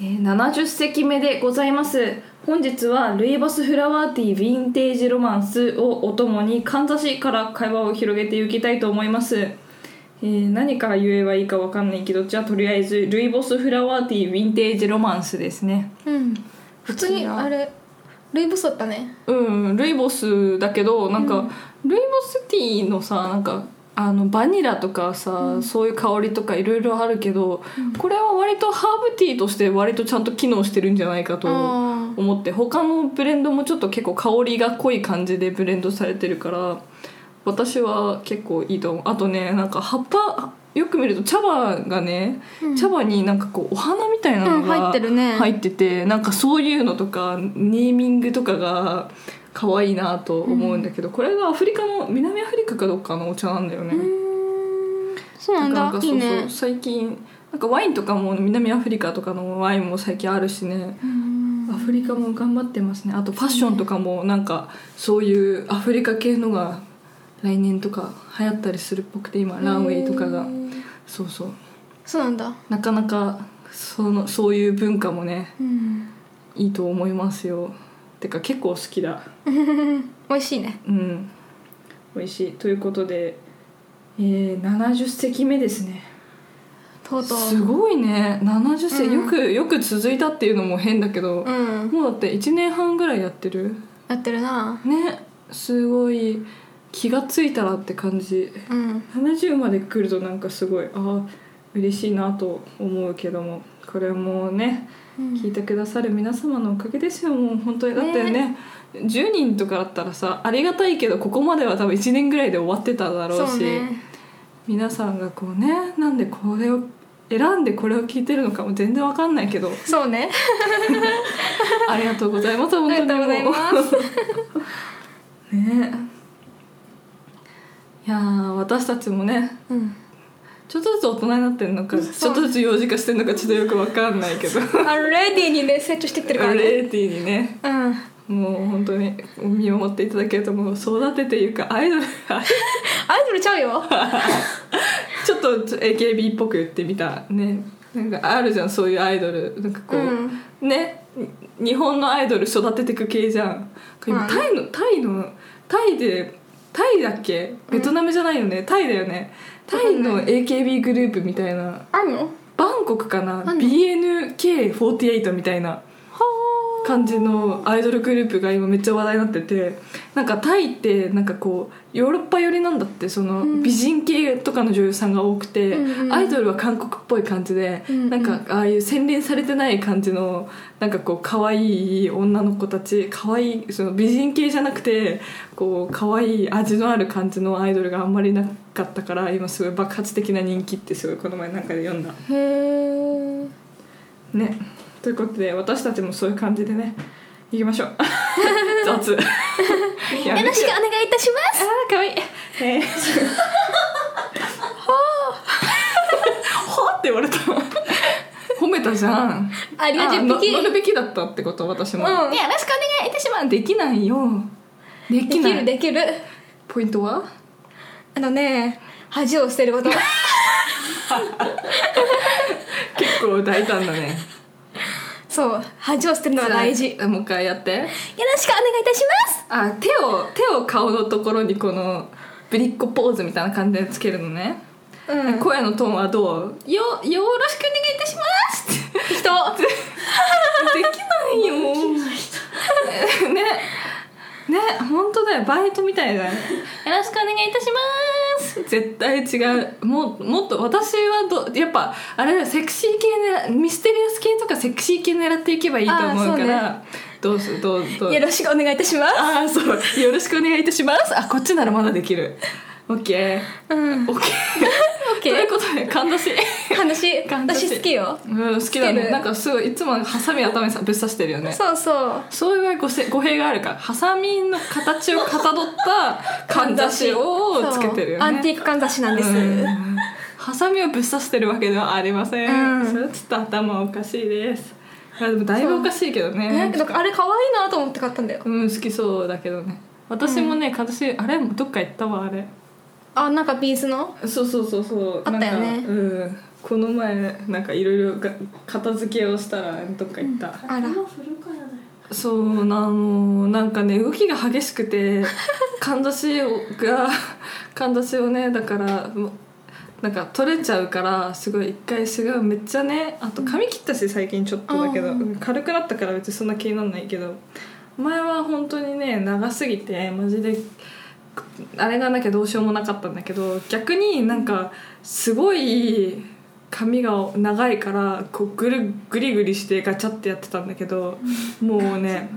えー70席目でございます。本日はルイボスフラワーティーヴィンテージロマンスをお供にかんざしから会話を広げていきたいと思います、えー何から言えばいいかわかんないけどじゃあとりあえずルイボスフラワーティーヴィンテージロマンスですね。うん。普通にあれルイボスだったね。うんルイボスだけどなんか、ルイボスティーのさなんかあのバニラとかさ、そういう香りとかいろいろあるけど、これは割とハーブティーとして割とちゃんと機能してるんじゃないかとあ思って他のブレンドもちょっと結構香りが濃い感じでブレンドされてるから私は結構いいと思う。あとねなんか葉っぱよく見ると茶葉がね、茶葉になんかこうお花みたいなのがってるね。入っててなんかそういうのとかネーミングとかが可愛いなと思うんだけど、これがアフリカの南アフリカかどっかのお茶なんだよね、そうなんだ。なんかそうそうね。最近なんかワインとかも南アフリカとかのワインも最近あるしね、アフリカも頑張ってますね。あとファッションとかもなんかそういうアフリカ系のが来年とか流行ったりするっぽくて今ランウェイとかが。そうそう。そうなんだ。なかなかそのそういう文化もねうん。いいと思いますよてか結構好きだ。美味しいね。うん。美味しい。ということで、えー、70席目ですね。とうとう。すごいね。70席、うん。よくよく続いたっていうのも変だけど、うん。もうだって1年半ぐらいやってる？やってるな。ね。すごい。気がついたらって感じ。うん。70まで来るとなんかすごいああ嬉しいなと思うけども。これもね、うん聞いてくださる皆様のおかげですよ。もう本当に。だってね10人とかだったらさありがたいけどここまでは多分1年ぐらいで終わってただろうし皆さんがこうねなんでこれを選んでこれを聞いてるのかも全然わかんないけど。そうね。ありがとうございます。本当にありがとうございます。ね。いやー私たちもねうんちょっとずつ大人になってるのかちょっとずつ幼児化してるのかちょっとよくわかんないけど。あレディーにね成長してってるからね。レーティーにね。うん。もう本当に見守っていただけるともう育てていうかアイドル アイドルちゃうよ。ちょっと AKB っぽく言ってみたね。なんかあるじゃんそういうアイドル。なんかこう、ね日本のアイドル育ててく系じゃん。タイのタイのタイでタイだっけ？ベトナムじゃないよね、タイだよね。タイの AKB グループみたいな。あるの？バンコクかな？あんの？BNK48 みたいな。は感じのアイドルグループが今めっちゃ話題になっててなんかタイってなんかこうヨーロッパ寄りなんだってそのうん。美人系とかの女優さんが多くて、うんうんアイドルは韓国っぽい感じで、うんうん。なんかああいう洗練されてない感じのなんかこう可愛い女の子たち可愛いその美人系じゃなくてこう可愛い味のある感じのアイドルがあんまりなかったから今すごい爆発的な人気ってすごいこの前なんかで読んだ。へえねということで私たちもそういう感じでね行きましょう。雑。よよろしくお願いいたします。あーかわいい。えー、はあ。って言われた。褒めたじゃん。ありがとう乗るべきだったってこと私も、うん。よろしくお願いいたしますできないよ。でできるできる。ポイントは？あのね恥を捨てること。結構大胆だねそう恥を捨てるのは大事。もう一回やって。ろしくお願いいたします。あ手を手を顔のところにこのぶりっ子ポーズみたいな感じでつけるのね、うん。声のトーンはどう？よよろしくお願いいたします。って人 できないよ ねね本当だよ。バイトみたいだよ。よろしくお願いいたします。絶対違う。ももっと私はどやっぱあれセクシー系ねミステリアス系とかセクシー系狙っていけばいいと思うからあどうすどうどう？よろしくお願いいたします。ああそう。よろしくお願いいたします。あこっちならまだできるオッケーうん。オッケーオッケーということでかんざし。話かんざし。私好きよ。うん好きだね。なんかすごいいつもハサミ頭にさぶっ刺してるよね。そうそう。そういう語せ語弊があるから。ハサミの形をかたどったかんざしをつけてるよね。アンティークかんざしなんです、うん。ハサミをぶっ刺してるわけではありません、うん。それはちょっと頭おかしいです。いやでもだいぶおかしいけどえねなんかあれ可愛いなと思って買ったんだよ。うん好きそうだけどね。私もね、私あれ？どっか行ったわあれあなんかビーズの？そうそうそうそう。あったよね。なんかうん。この前なんかいろいろが片付けをしたらどっか行った、あら。そうなのなんかね動きが激しくて かんざしをが かんざしをねだからなんか取れちゃうからすごい一回すごいめっちゃねあと髪切ったし最近ちょっとだけど、うんうん軽くなったから別にそんな気にならないけど。前は本当にね長すぎてマジであれがなきゃどうしようもなかったんだけど逆になんかすごい髪が長いからこうぐるぐりぐりしてガチャってやってたんだけど、もうね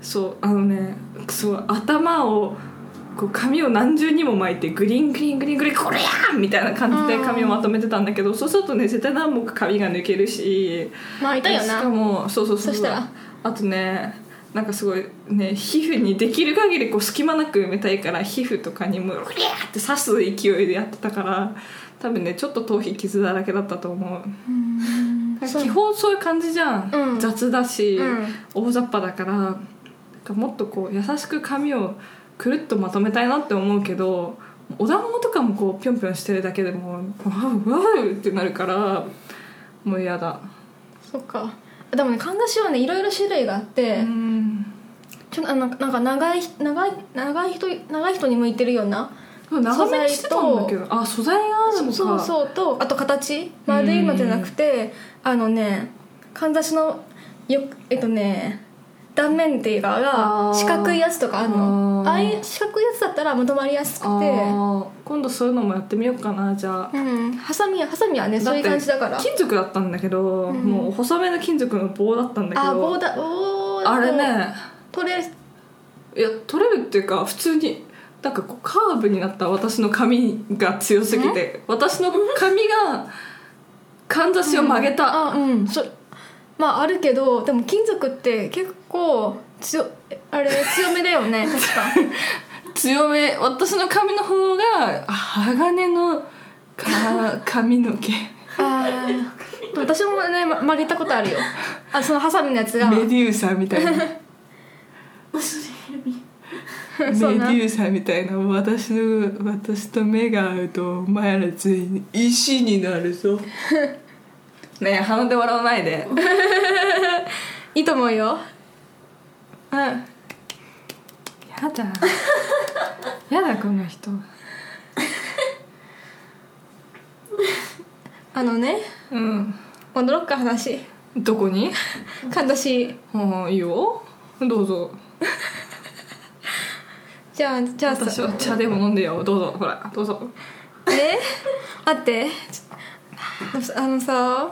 そうあのねそう頭をこう髪を何重にも巻いてグリングリングリングリンこれやーみたいな感じで髪をまとめてたんだけどそうするとね絶対何もか髪が抜けるしまあいたよしかなもそうそうそう。そしたら。あとねなんかすごいね皮膚にできる限りこう隙間なく埋めたいから皮膚とかにもうリャーって刺す勢いでやってたから多分ねちょっと頭皮傷だらけだったと思う。基本そういう感じじゃん、うん。雑だし、うん。大雑把だから。なんかもっとこう優しく髪をくるっとまとめたいなって思うけどお団子とかもこうぴょんぴょんしてるだけでもわうわうってなるからもう嫌だ。そっかでもねかんざしはねいろいろ種類があって、うん。ちょあのなんか長い長い長い人長い人に向いてるような長めにしてたんだけどあ素材があるのか。そうそうとあと形丸いのじゃなくてあのねかんざしのよえっとね断面っていうかが四角いやつとかあるの。あー。ああいう四角いやつだったらまとまりやすくて。今度そういうのもやってみようかなじゃあ。うん。ハサミハサミはねそういう感じだから。金属だったんだけど、うん。もう細めの金属の棒だったんだけど。あ棒だ。棒あれね。取れいや取れるっていうか普通になんかこうカーブになった私の髪が強すぎて私の髪がかんざしを曲げた、あうん。そまああるけどでも金属って結構強あれ強めだよね 確か。強め。私の髪の方が鋼のか髪の毛。あー。私もねま曲げたことあるよ。あそのハサミのやつが。メデューサみたいな。メデューサみたいな。私の私と目が合うとお前ら全員石になるぞ ねえ鼻で笑わないで。いいと思うよ。うん。やだ。やだこの人。あのねうん。戻ろっか話。どこに？かんざし。うんいいよ。どうぞ。じゃあじゃあ私さは茶でも飲んでよ。どうぞほらどうぞ。え？待って。あのさ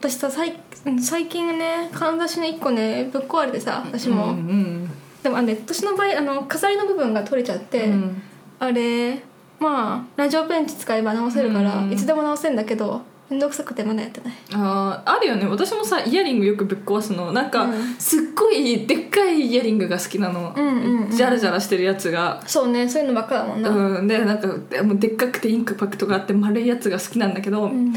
私さ最最近ねかんざしの1個ねぶっ壊れてさ私も、うんでもあのね私の場合あの飾りの部分が取れちゃって、うん。あれまあラジオペンチ使えば直せるから、うんいつでも直せるんだけどめんどくさくてまだやってない。あーあるよね。私もさイヤリングよくぶっ壊すの。なんか、うん。すっごいでっかいイヤリングが好きなの、うんうんうん。ジャラジャラしてるやつが。そうねそういうのばっかだもんな、うん、でなんかでもでっかくてインクパクトがあって丸いやつが好きなんだけど、うん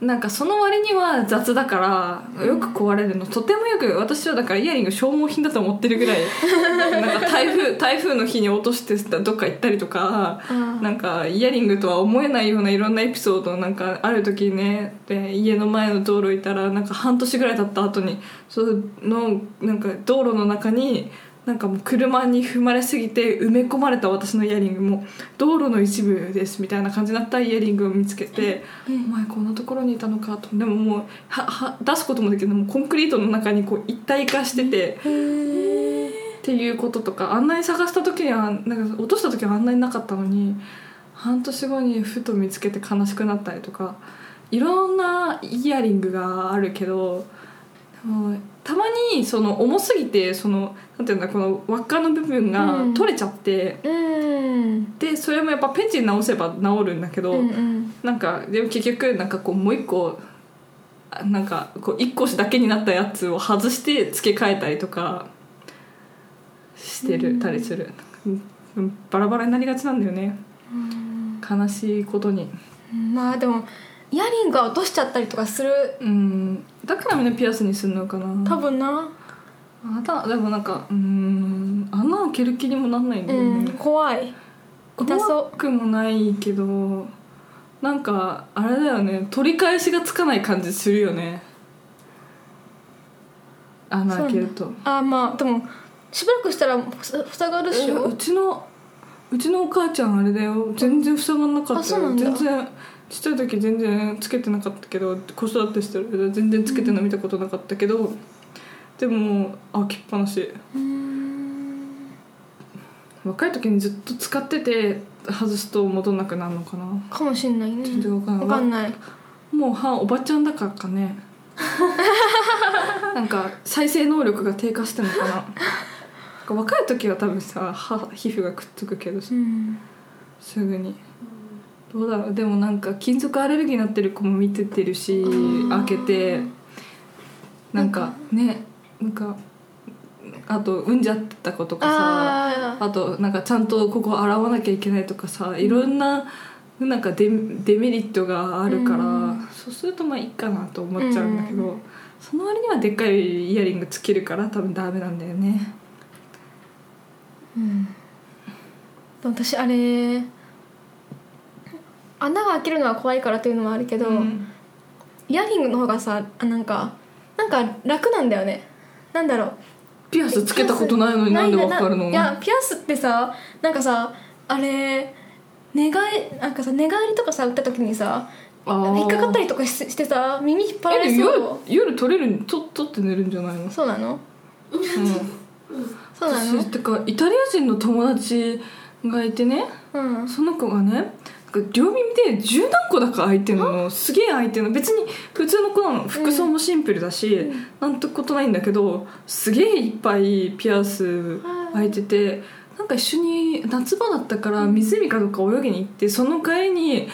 なんかその割には雑だからよく壊れるの。とてもよく私はだからイヤリング消耗品だと思ってるぐらい。なんか台風 台風の日に落としてどっか行ったりとかうん。なんかイヤリングとは思えないようないろんなエピソードなんかある時ね。で家の前の道路いたらなんか半年ぐらい経った後にそのなんか道路の中になんかもう車に踏まれすぎて埋め込まれた私のイヤリングも道路の一部ですみたいな感じになったイヤリングを見つけて「お前こんなところにいたのか」とでももうはは出すこともできるもうコンクリートの中にこう一体化してて。っていうこととかあんなに探した時にはなんか落とした時はあんなになかったのに半年後にふと見つけて悲しくなったりとかいろんなイヤリングがあるけどはいたまにその重すぎてそのなんていうんだこの輪っかの部分がうん。取れちゃって、うん。でそれもやっぱペンチに直せば治るんだけど、うんうん。なんかでも結局なんかこうもう一個あなんかこう一個だけになったやつを外して付け替えたりとかしてるたりする、うんバラバラになりがちなんだよね。悲しいことに。まあでもイヤリングは落としちゃったりとかするうんだからみんなピアスにするのかな？多分な。あたでもなんかうん穴開ける気にもなんないんだようんね、怖い。痛そ怖くもないけどなんかあれだよね。取り返しがつかない感じするよね。穴開けると。うあまあでもしばらくしたらふさ塞がるっしえうょちのうちのお母ちゃんあれだよ。全然塞がんなかったよ。全然ちっちゃい時全然つけてなかったけど子育てしてるけど全然つけてるの見たことなかったけど、でも開きっぱなし。うん。若い時にずっと使ってて外すと戻んなくなるのかな。かもしんないね。全然わかんない。わかんない。もう歯おばちゃんだからかね。なんか再生能力が低下してるのかな。若い時は多分さ歯皮膚がくっつくけどさ。うん。すぐにどうだろう。でもなんか金属アレルギーになってる子も見ててるしー開けて。なんかねなんかあと産んじゃった子とかさあとなんかちゃんとここ洗わなきゃいけないとかさいろんななんかデデメリットがあるから、うん。そうするとまあいいかなと思っちゃうんだけど、うん。その割にはでっかいイヤリングつけるから多分ダメなんだよね。うん。私あれ穴が開けるのは怖いからというのもあるけど、うん。イヤリングの方がさあなんかなんか楽なんだよね。なんだろう。ピアスつけたことないのになんでわかるの？い。やピアスってさなんかさあれ寝返なんかさ寝返りとかさ打った時にさ引っかかったりとかししてさ耳引っ張られそう。夜夜取れると取って寝るんじゃないの、そうなの？うん、そうなの？私てかイタリア人の友達がいてねうん。その子がね両耳で十何個だか開いてるの。すげえ開いてるの。別に普通の子なの服装もシンプルだし、なんてことないんだけどすげえいっぱいピアス開いててなんか一緒に夏場だったから湖かどうか泳ぎに行ってその帰りに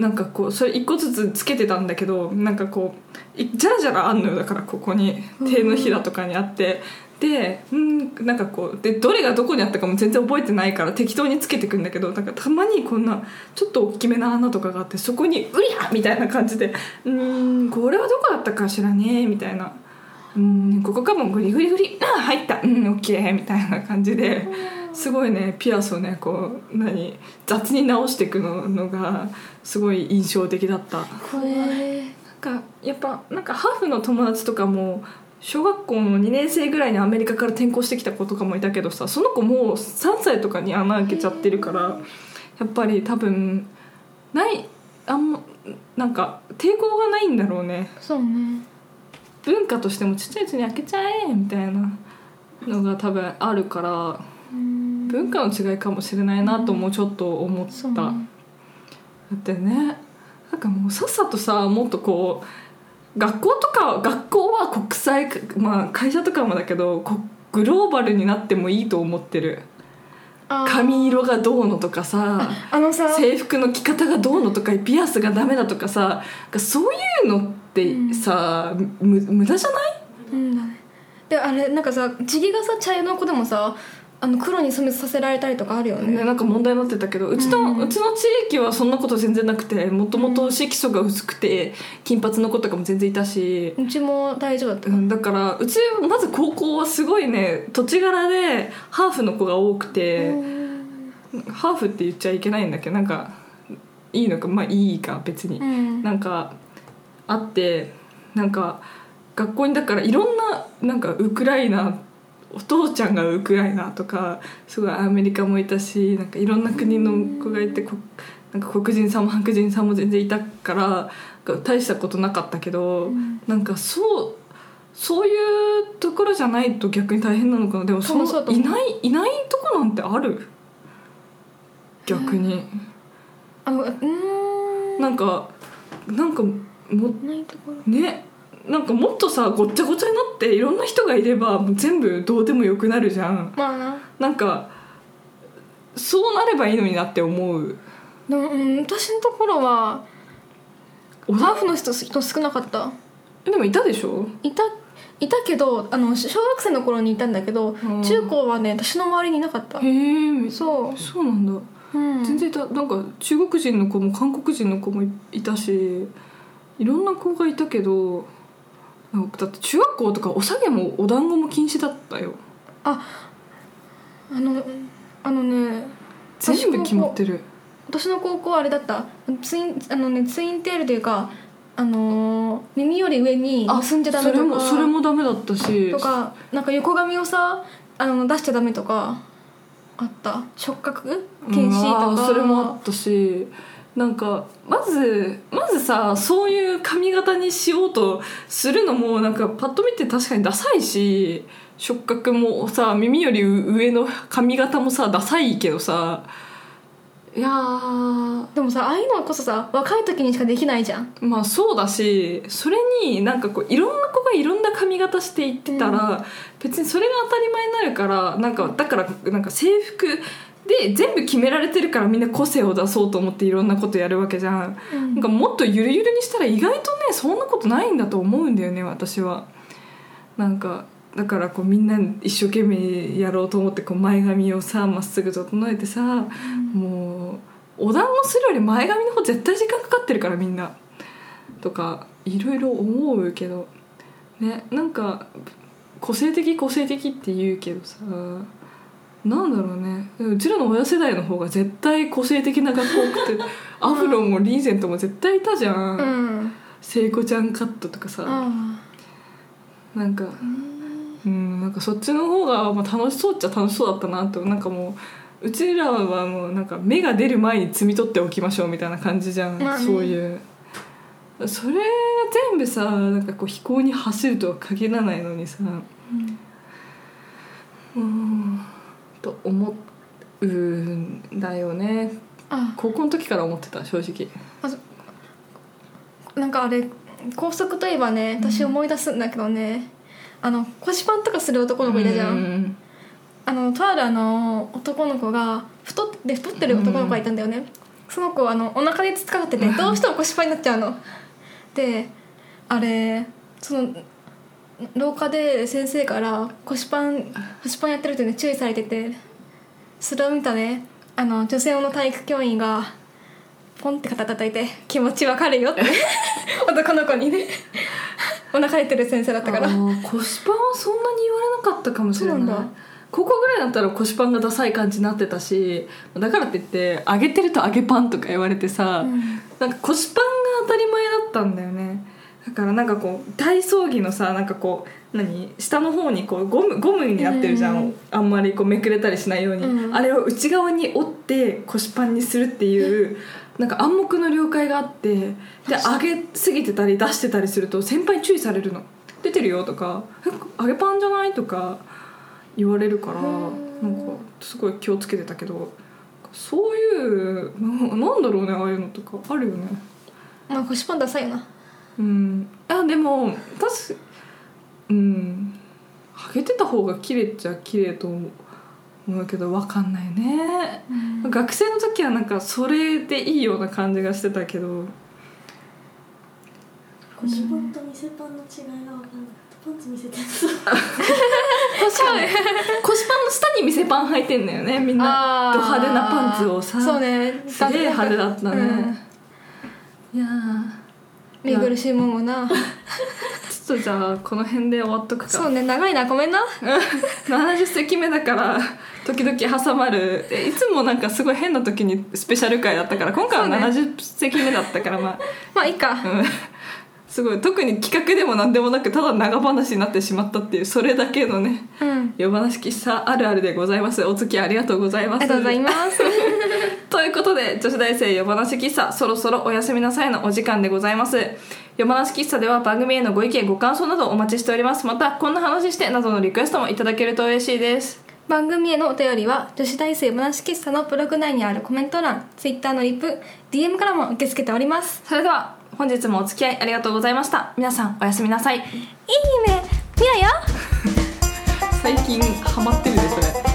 なんかこうそれ一個ずつつけてたんだけどなんかこういじゃらじゃらあんのよだからここに手のひらとかにあってでうんなんかこうでどれがどこにあったかも全然覚えてないから適当につけてくんだけどなんかたまにこんなちょっと大きめな穴とかがあってそこに「うりゃ!」みたいな感じで「うーんこれはどこだったかしらね」みたいな。うんここかもグリグリグリあ入ったうんオッケーみたいな感じですごいねピアスをねこう何雑に直していくののがすごい印象的だった。なんかやっぱなんかハーフの友達とかも小学校の2年生ぐらいにアメリカから転校してきた子とかもいたけどさその子もう3歳とかに穴開けちゃってるからやっぱり多分ないあんまなんか抵抗がないんだろうね。そうね。文化としてもちっちゃいうちに開けちゃえみたいなのが多分あるから。うん文化の違いかもしれないなともちょっと思った、そうね。だってねなんかもうさっさとさもっとこう学校とか学校は国際まあ会社とかもだけどこグローバルになってもいいと思ってる。髪色がどうのとかさ あのさ制服の着方がどうのとかピアスがダメだとかさそういうのってさ、む無駄じゃない？うん。であれなんかさ地毛がさ茶色の子でもさあの黒に染めさせられたりとかあるよね。ね、なんか問題になってたけどうちの、うん。うちの地域はそんなこと全然なくてもともと色素が薄くて金髪の子とかも全然いたし、うちも大丈夫だった。うん、だからうちまず高校はすごいね土地柄でハーフの子が多くて、うん。ハーフって言っちゃいけないんだけ？どなんかいいのかまあいいか別に、うん。なんかあってなんか学校にだからいろんななんかウクライナお父ちゃんがウクライナとかすごいアメリカもいたしなんかいろんな国の子がいてこなんか黒人さんも白人さんも全然いたから大したことなかったけど、ん。なんかそうそういうところじゃないと逆に大変なのかな。でもそのいないいないとこなんてある？逆に。あのうーん。なんかなんかもないところ。ねなんかもっとさごっちゃごちゃになっていろんな人がいればもう全部どうでもよくなるじゃん。まあな。なんかそうなればいいのになって思う。でも、うん、私のところはおハーフの人人少なかった。でもいたでしょ？いたいたけどあの小学生の頃にいたんだけど、うん。中高はね私の周りにいなかった。へえそう。そうなんだ、うん。全然いた。なんか中国人の子も韓国人の子もいいたしいろんな子がいたけどだって中学校とかお下げもお団子も禁止だったよ。ああのあのね全部決まってる。私の高校はあれだった。ツインあのねツインテールというかあのー耳より上に結んじゃダメとかそれもそれもダメだったし。とかなんか横髪をさあの出しちゃダメとかあった。触覚？禁止とか、それもあったしなんかまずまずさそういう髪型にしようとするのもなんかパッと見て確かにダサいし触覚もさ耳より上の髪型もさダサいけどさ。いやー。でもさああいうのこそさ若い時にしかできないじゃん。まあそうだしそれになんかこういろんな子がいろんな髪型していってたら、別にそれが当たり前になるからなんかだからなんか制服で全部決められてるからみんな個性を出そうと思っていろんなことやるわけじゃん、うん。なんかもっとゆるゆるにしたら意外とねそんなことないんだと思うんだよね私は。なんかだからこうみんな一生懸命やろうと思ってこう前髪をさまっすぐ整えてさ、もうお団子するより前髪の方絶対時間かかってるからみんな。とかいろいろ思うけど。ねなんか個性的個性的って言うけどさなんだろうね。うちらの親世代の方が絶対個性的な学校多くて アフロもリーゼントも絶対いたじゃん、うん。聖子ちゃんカットとかさ、あなんかうん。なんかそっちの方がまあ楽しそうっちゃ楽しそうだったなとなんかもううちらはもうなんか芽が出る前に摘み取っておきましょうみたいな感じじゃん、まあね。そういう。それが全部さなんかこう飛行に走るとは限らないのにさ。うんと思うんだよね。あ。高校の時から思ってた正直。なんかあれ高速といえばね私思い出すんだけどね、あの腰パンとかする男の子いたじゃん、うんあのとあるあの男の子が太って太ってる男の子がいたんだよね、その子あのお腹につっかかっててどうしても腰パンになっちゃうの。であれその廊下で先生から腰パン腰パンやってるってね注意されててそれを見たね。あの女性の体育教員がポンって肩叩いて「気持ちわかるよ」って 男の子にね。お腹減ってる先生だったから。腰パンはそんなに言われなかったかもしれない。高校ぐらいだったら腰パンがダサい感じになってたしだからって言って揚げてると揚げパンとか言われてさ、うん。なんか腰パンが当たり前だったんだよねだからなんかこう体操着のさなんかこう何？下の方にこうゴムゴムになってるじゃん、うんあんまりこうめくれたりしないように、うんあれを内側に折って腰パンにするっていうなんか暗黙の了解があってで上げすぎてたり出してたりすると先輩に注意されるの「出てるよ」とか「え揚げパンじゃない?」とか言われるからうん。なんかすごい気をつけてたけどそういうななんだろうねああいうのとか。あるよね。まあ腰パンダサいよなうん。あでも確かうん。ハゲてた方が綺麗っちゃ綺麗と思うけど分かんないね、学生の時はなんかそれでいいような感じがしてたけど。腰パンと店パンの違いが分かんないパンツ見せて 腰パンの下に店パン履いてんだよねみんな。ド派手なパンツをさ。そうね。すげえ派手だったね、いや見苦しいもんもな。ー ちょっとじゃあこの辺で終わっとくか。そうね長いな。ごめんな。70席目だから時々挟まる。えいつもなんかすごい変な時にスペシャル回だったから今回はそうね。70席目だったからままあいいか。あ、うん、すごい。特に企画でも何でもなくただ長話になってしまったっていうそれだけのねうん。夜話喫茶あるあるでございます。お付き合いありがとうございます。ありがとうございます。ということで女子大生夜話喫茶そろそろおやすみなさいのお時間でございます。夜話喫茶では番組へのご意見ご感想などお待ちしております。またこんな話してなどのリクエストもいただけると嬉しいです。番組へのお便りは女子大生話喫茶のブログ内にあるコメント欄 Twitter のリプ DM からも受け付けております。それでは本日もお付き合いありがとうございました。皆さんおやすみなさい。いいね。みやや。最近ハマってるねそれ